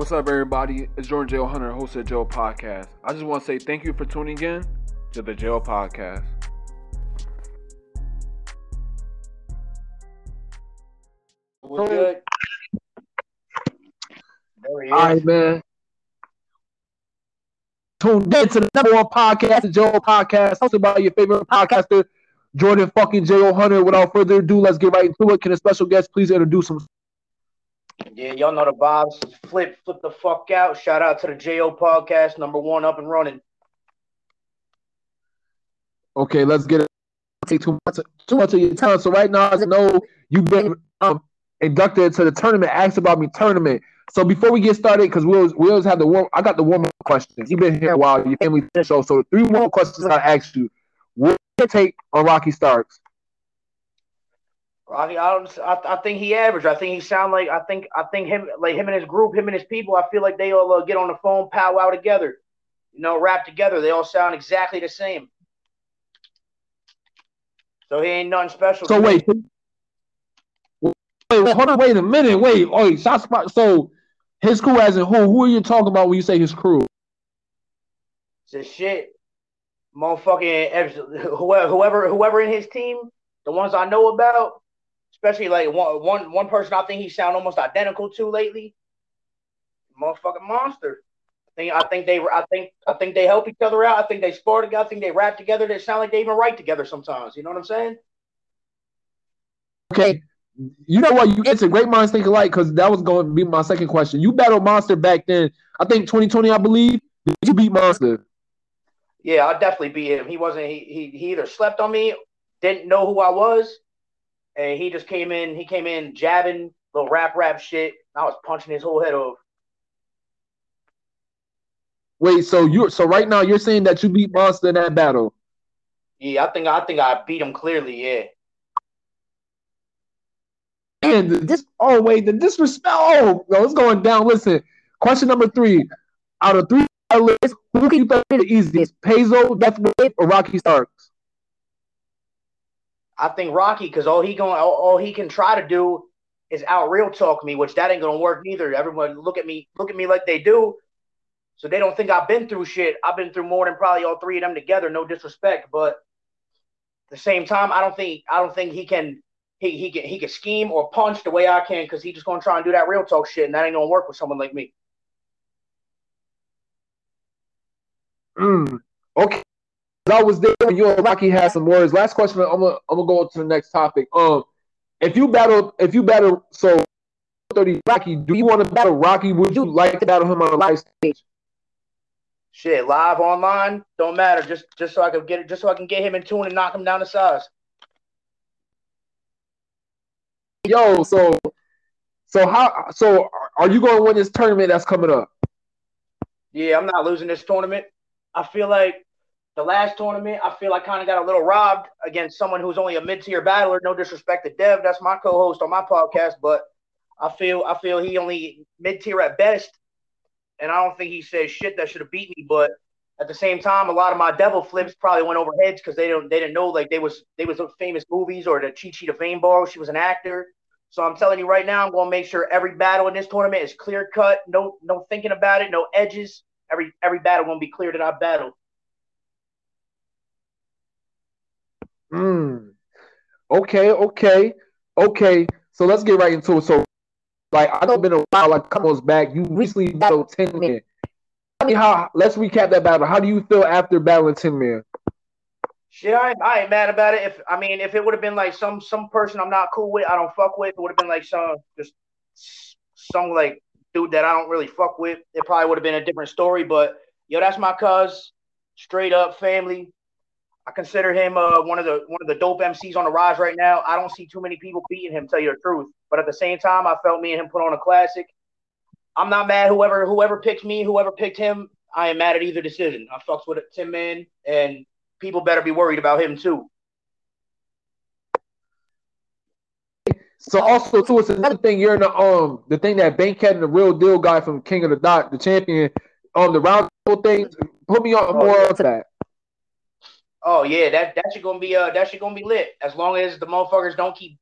What's up, everybody? It's Jordan J.O. Hunter, host of J.O. Podcast. I just want to say thank you for tuning in to the J.O. Podcast. We're good. There he All right, man. Tuned in to the number one podcast, the J.O. Podcast, hosted by your favorite podcaster, Jordan fucking J.O. Hunter. Without further ado, let's get right into it. Can a special guest please introduce him? Yeah, y'all know the vibes. Flip, flip the fuck out. Shout out to the JO podcast, number one up and running. Okay, let's get it. Take too much, too much of your time. So right now, as I know, you've been um, inducted to the tournament. Axe Bout Me tournament. So before we get started, because we always, we always have the warm. I got the warm up questions. You've been here a while. Your family show. So the three warm up questions I asked you. What's your take on Rocky Starks? I. I, I think he average. I think he sound like. I think. I think him, like him and his group, him and his people. I feel like they all uh, get on the phone, powwow together. You know, rap together. They all sound exactly the same. So he ain't nothing special. So wait, wait, wait, hold on, wait a minute, wait, oh, wait, shot spot. So his crew, as in who? Who are you talking about when you say his crew? It's a shit. Motherfucking whoever, whoever, whoever in his team, the ones I know about, especially like one, one, one person I think he sound almost identical to lately. Motherfucking monster. I think, I think they, I think, I think they help each other out. I think they spar together. I think they rap together. They sound like they even write together sometimes. You know what I'm saying? Okay, you know what? You it's a great minds think alike because that was going to be my second question. You battled Monster back then. I think 2020, I believe. Did you beat Monster? Yeah, I definitely beat him. He wasn't. He, he he either slept on me, didn't know who I was, and he just came in. He came in jabbing little rap rap shit. I was punching his whole head off. Wait, so you're so right now you're saying that you beat Monster in that battle? Yeah, I think I think I beat him clearly. Yeah. And this, oh wait, the disrespect. Oh, no, it's going down. Listen, question number three. Out of three lists, who can you think is the easiest? Peso, Death Wave, or Rocky Starks? I think Rocky, because all he going, all, all he can try to do is out real talk me, which that ain't gonna work neither. Everyone look at me, look at me like they do, so they don't think I've been through shit. I've been through more than probably all three of them together. No disrespect, but at the same time, I don't think I don't think he can he he can he can scheme or punch the way I can because he just gonna try and do that real talk shit, and that ain't gonna work with someone like me. Mm, okay. I was there when you and Rocky had some words. Last question. I'm gonna I'm gonna go to the next topic. Um, if you battle, if you battle, so thirty Rocky, do you want to battle Rocky? Would you like to battle him on a live stage? Shit, live online don't matter. Just just so I can get it, just so I can get him in tune and knock him down to size. Yo, so so how so are you going to win this tournament that's coming up? Yeah, I'm not losing this tournament. I feel like the last tournament, I feel I kind of got a little robbed against someone who's only a mid-tier battler. No disrespect to Dev, that's my co-host on my podcast, but I feel I feel he only mid-tier at best, and I don't think he said shit that should have beat me. But at the same time, a lot of my devil flips probably went over heads because they don't they didn't know like they was they was famous movies or the Chi Chi the Fame Ball. She was an actor. So I'm telling you right now, I'm gonna make sure every battle in this tournament is clear cut. No no thinking about it, no edges. Every every battle gonna be clear that I battled. Mm. Okay, okay, okay. So let's get right into it. So, like, I know it's been a while, like a couple months back. You recently battled Tin Man. I mean, how? Let's recap that battle. How do you feel after battling Tin Man? Shit, I ain't, I ain't mad about it. If I mean, if it would have been like some some person I'm not cool with, I don't fuck with, it would have been like some just some like dude that I don't really fuck with. It probably would have been a different story. But yo, that's my cuz, straight up family. I consider him uh, one of the one of the dope MCs on the rise right now. I don't see too many people beating him, tell you the truth. But at the same time, I felt me and him put on a classic. I'm not mad. Whoever whoever picked me, whoever picked him, I am mad at either decision. I fucks with Tin Man, and people better be worried about him too. So also too, it's another thing. You're in the um the thing that Bankhead and the real deal guy from King of the Dot, the champion, on the round table thing. Put me on more onto that. Oh yeah, that that shit gonna be uh that shit gonna be lit. As long as the motherfuckers don't keep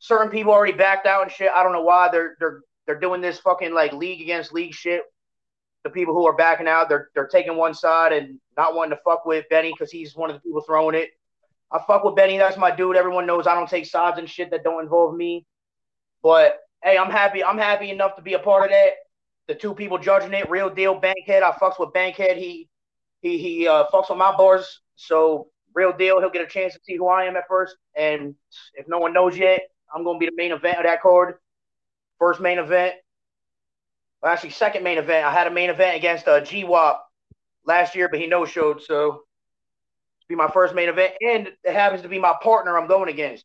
certain people already backed out and shit. I don't know why they're they're they're doing this fucking like league against league shit. The people who are backing out, they're they're taking one side and not wanting to fuck with Benny because he's one of the people throwing it. I fuck with Benny. That's my dude. Everyone knows I don't take sides and shit that don't involve me. But hey, I'm happy. I'm happy enough to be a part of that. The two people judging it, real deal. Bankhead. I fucks with Bankhead. He he he uh, fucks with my bars. So real deal. He'll get a chance to see who I am at first. And if no one knows yet, I'm gonna be the main event of that card. First main event. Well, actually, second main event. I had a main event against uh, GWAP last year, but he no showed. So be my first main event, and it happens to be my partner I'm going against.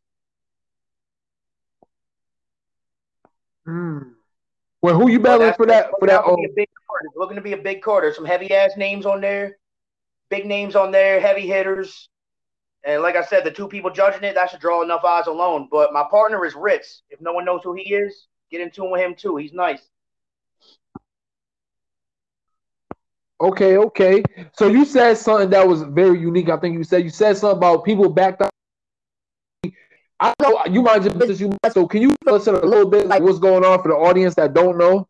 Mm. Well, who you battling for that? For that, oh. big card. looking to be a big card. There's some heavy ass names on there, big names on there, heavy hitters. And like I said, the two people judging it, that should draw enough eyes alone. But my partner is Ritz. If no one knows who he is, get in tune with him too. He's nice. Okay, okay. So you said something that was very unique. I think you said you said something about people backed up. I know you mind your business. You so can you tell us a little bit like what's going on for the audience that don't know?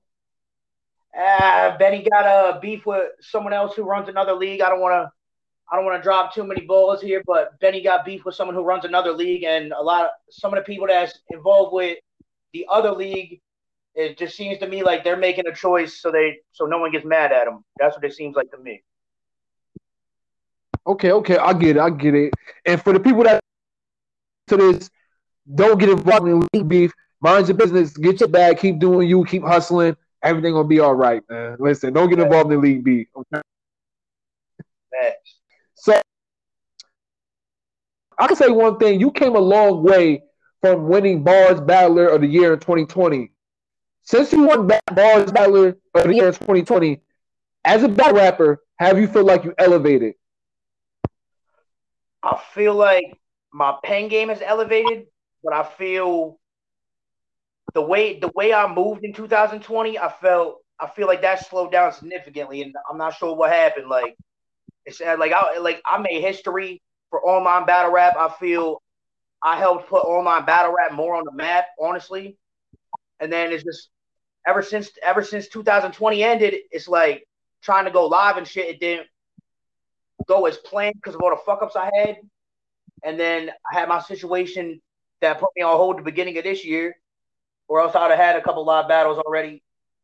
Uh, Benny got a beef with someone else who runs another league. I don't want to, I don't want to drop too many balls here, but Benny got beef with someone who runs another league, and a lot of some of the people that's involved with the other league it just seems to me like they're making a choice so they so no one gets mad at them. That's what it seems like to me. Okay, okay, I get it, I get it. And for the people that to this, don't get involved in league beef. Mind your business. Get your bag. Keep doing you. Keep hustling. Everything gonna be all right, man. Listen, don't get involved in league beef. Okay. So I can say one thing. You came a long way from winning Bars Battler of the Year in 2020 since you won Bars Battler of the Year in 2020, as a battle rapper, have you feel like you elevated? I feel like my pen game is elevated, but I feel the way the way I moved in 2020, I felt I feel like that slowed down significantly, and I'm not sure what happened. Like it's uh, like I like I made history for online battle rap. I feel I helped put online battle rap more on the map, honestly. And then it's just ever since ever since 2020 ended, it's like trying to go live and shit. It didn't go as planned because of all the fuck ups I had. And then I had my situation that put me on hold the beginning of this year, or else I'd have had a couple live battles already.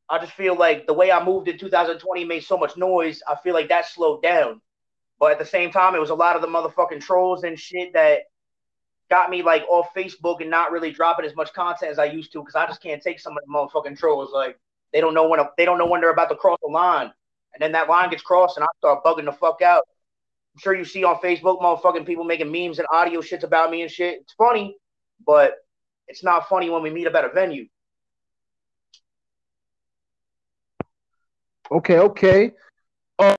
I just feel like the way I moved in 2020 made so much noise. I feel like that slowed down. But at the same time, it was a lot of the motherfucking trolls and shit that got me like off Facebook and not really dropping as much content as I used to because I just can't take some of the motherfucking trolls. Like they don't know when they don't know when they're about to cross the line, and then that line gets crossed, and I start bugging the fuck out. I'm sure you see on Facebook, motherfucking people making memes and audio shits about me and shit. It's funny, but it's not funny when we meet up at a venue. Okay, okay uh,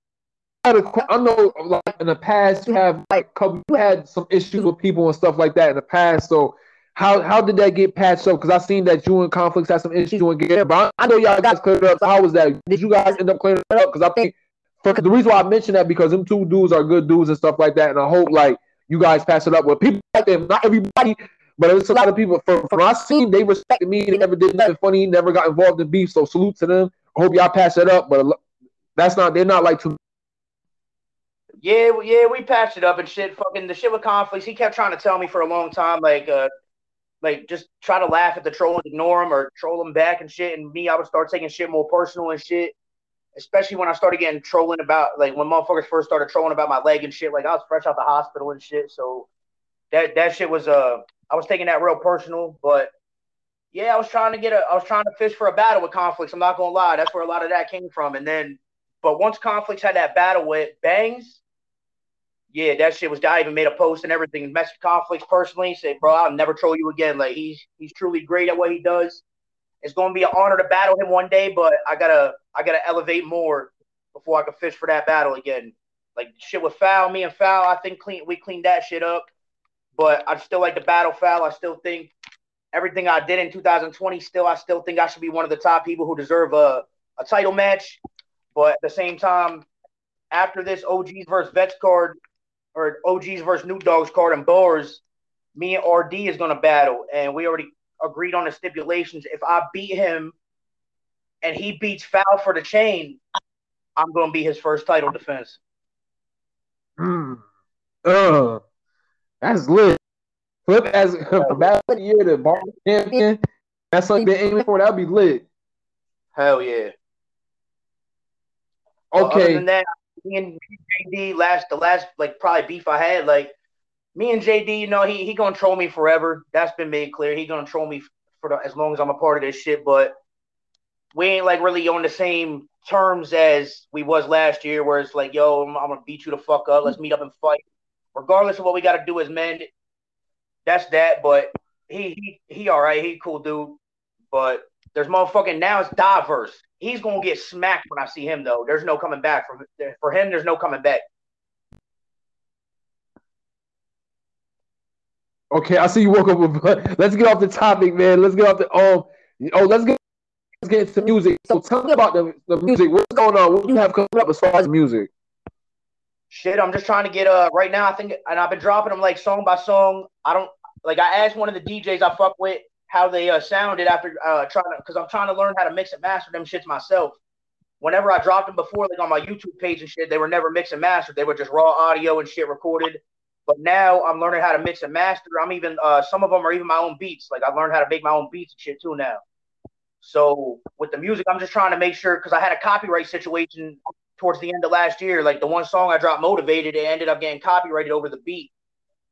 a, I know like in the past you have like you had some issues with people and stuff like that in the past. So how how did that get patched up? Because I seen that you and conflicts had some issues and get but I know y'all guys cleared up. So how was that? Did you guys end up clearing it up? Because I think for the reason why I mentioned that because them two dudes are good dudes and stuff like that, and I hope like you guys pass it up with people like them. Not everybody, but it's a lot of people. From from I seen, they respected me. They never did nothing funny. Never got involved in beef. So salute to them. I hope y'all pass it up. But that's not. They're not like too yeah, yeah, we patched it up and shit. Fucking the shit with conflicts. He kept trying to tell me for a long time, like, uh, like just try to laugh at the troll and ignore him or troll him back and shit. And me, I would start taking shit more personal and shit. Especially when I started getting trolling about, like, when motherfuckers first started trolling about my leg and shit. Like, I was fresh out the hospital and shit. So that that shit was uh, I was taking that real personal. But yeah, I was trying to get a, I was trying to fish for a battle with conflicts. I'm not gonna lie, that's where a lot of that came from. And then, but once conflicts had that battle with bangs yeah, that shit was. I even made a post and everything. Message conflicts personally. Say, bro, I'll never troll you again. Like he's he's truly great at what he does. It's to be an honor to battle him one day, but I gotta I gotta elevate more before I can fish for that battle again. Like shit with foul, me and foul. I think clean we cleaned that shit up, but I still like the battle foul. I still think everything I did in 2020. Still, I still think I should be one of the top people who deserve a a title match. But at the same time, after this OGs versus Vets card, or OGs versus New Dogs card and Bars, me and RD is gonna battle, and we already agreed on the stipulations. If I beat him and he beats Foul for the chain, I'm gonna be his first title defense. Mm. Uh, that's lit. Flip as about the year the bar champion. That's what they're aiming for. That'd be lit. Hell yeah. But other Okay. than that, me and JD last the last like probably beef I had like me and JD, you know, he he gonna troll me forever. That's been made clear. He gonna troll me for the, as long as I'm a part of this shit. But we ain't like really on the same terms as we was last year, where it's like, yo, I'm, I'm gonna beat you the fuck up. Let's meet up and fight. Regardless of what we got to do as men, that's that. But he he he all right. He cool dude. But there's motherfucking now it's diverse. He's gonna get smacked when I see him though. There's no coming back from for him. There's no coming back. Okay, I see you woke up with. Let's get off the topic, man. Let's get off the um. Oh, let's get let's get into music. So tell me about the, the music. What's going on? What do you have coming up as far as music? Shit, I'm just trying to get uh right now. I think, and I've been dropping them like song by song. I don't like. I asked one of the DJs I fuck with how they uh, sounded after uh trying to because I'm trying to learn how to mix and master them shits myself. Whenever I dropped them before, like on my YouTube page and shit, they were never mixed and mastered. They were just raw audio and shit recorded. But now I'm learning how to mix and master. I'm even uh some of them are even my own beats. Like I learned how to make my own beats and shit too now. So with the music, I'm just trying to make sure because I had a copyright situation towards the end of last year. Like the one song I dropped, "Motivated," it ended up getting copyrighted over the beat.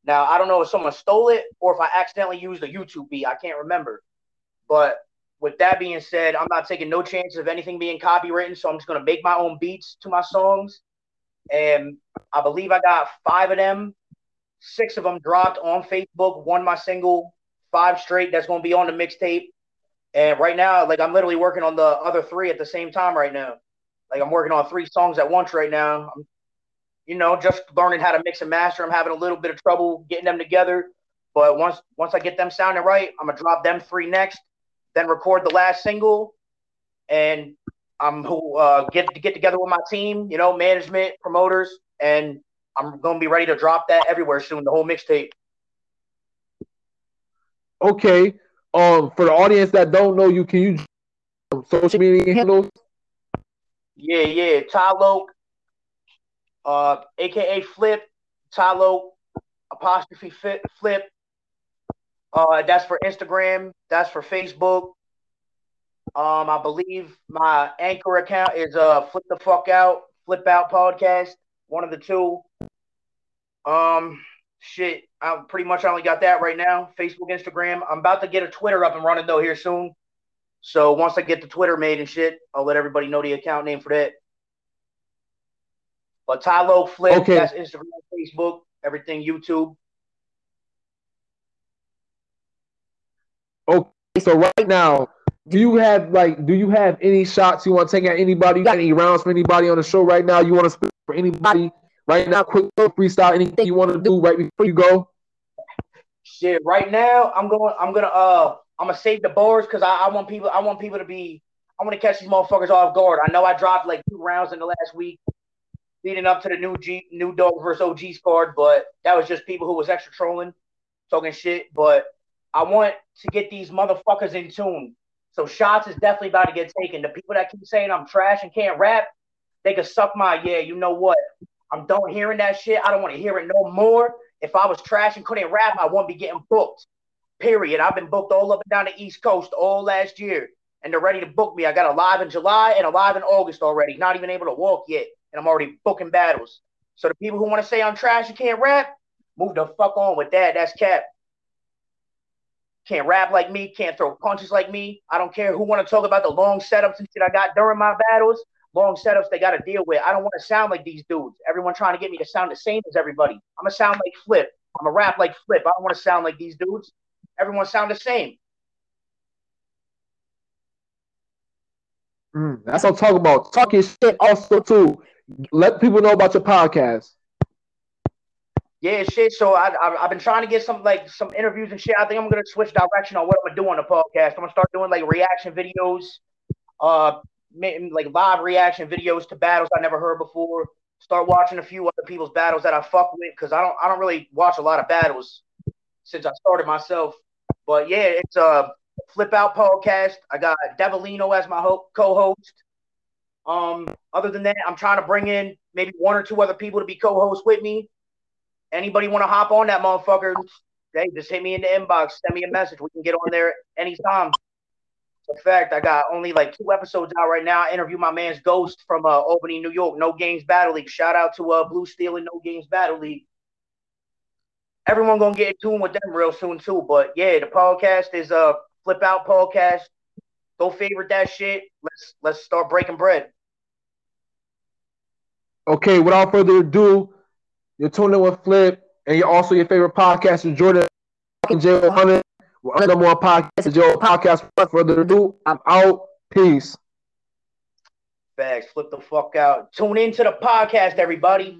Now I don't know if someone stole it or if I accidentally used a YouTube beat. I can't remember. But with that being said, I'm not taking no chances of anything being copywritten. So I'm just gonna make my own beats to my songs, and I believe I got five of them. Six of them dropped on Facebook. One my single, five straight. That's gonna be on the mixtape. And right now, like I'm literally working on the other three at the same time right now. Like I'm working on three songs at once right now. I'm, you know, just learning how to mix and master. I'm having a little bit of trouble getting them together, but once once I get them sounding right, I'm gonna drop them three next, then record the last single, and I'm uh, get get together with my team, you know, management, promoters, and I'm gonna be ready to drop that everywhere soon. The whole mixtape. Okay. Um, for the audience that don't know you, can you um, social media handles? Yeah, yeah. Tylo, uh, aka Flip, Tylo apostrophe fit, Flip. Uh, that's for Instagram. That's for Facebook. Um, I believe my anchor account is uh Flip the Fuck Out, Flip Out Podcast, one of the two. Um, shit, I pretty much only got that right now. Facebook, Instagram. I'm about to get a Twitter up and running though here soon. So once I get the Twitter made and shit, I'll let everybody know the account name for that. But Tylo Flip, Okay. that's Instagram, Facebook, everything, YouTube. Okay. So right now, do you have like do you have any shots you want to take at anybody? You got any rounds for anybody on the show right now? You want to speak for anybody right now? Quick freestyle. Anything you want to do right before you go? Shit, right now I'm going. I'm gonna. Uh, I'm gonna save the bars because I, I want people. I want people to be. I want to catch these motherfuckers off guard. I know I dropped like two rounds in the last week, leading up to the new G, new dog versus OG's card, but that was just people who was extra trolling, talking shit. But I want to get these motherfuckers in tune. So shots is definitely about to get taken. The people that keep saying I'm trash and can't rap, they can suck my yeah. You know what? I'm done hearing that shit. I don't want to hear it no more. If I was trash and couldn't rap, I wouldn't be getting booked. Period. I've been booked all up and down the East Coast all last year, and they're ready to book me. I got a live in July and a live in August already. Not even able to walk yet, and I'm already booking battles. So the people who want to say I'm trash and can't rap, move the fuck on with that. That's cap. Can't rap like me, can't throw punches like me. I don't care who want to talk about the long setups and shit I got during my battles. Long setups they got to deal with. I don't want to sound like these dudes. Everyone trying to get me to sound the same as everybody. I'm gonna sound like Flip. I'm gonna rap like Flip. I don't want to sound like these dudes. Everyone sound the same. Mm, that's what I'm talking about. Talking shit also too. Let people know about your podcast. Yeah, shit. So I, I I've been trying to get some like some interviews and shit. I think I'm gonna switch direction on what I'm gonna do on the podcast. I'm gonna start doing like reaction videos, uh, like live reaction videos to battles I never heard before. Start watching a few other people's battles that I fuck with because I don't I don't really watch a lot of battles since I started myself. But yeah, it's a Flip Out Podcast. I got Devilino as my ho- co-host. Um, other than that, I'm trying to bring in maybe one or two other people to be co-hosts with me. Anybody want to hop on that motherfucker? Hey, just hit me in the inbox, send me a message. We can get on there anytime. In fact, I got only like two episodes out right now. I interview my man's Ghost from uh, Albany, New York, No Games Battle League. Shout out to uh, Blue Steel and No Games Battle League. Everyone gonna get in tune with them real soon too. But yeah, the podcast is uh flip out podcast. Go favorite that shit. Let's let's start breaking bread. Okay, without further ado, you're tuning in with Flip and you're also your favorite podcast is Jordan and J100. One of more podcast. is your podcast. Without further ado, I'm out. Peace. Bags, Flip the fuck out. Tune into the podcast, everybody.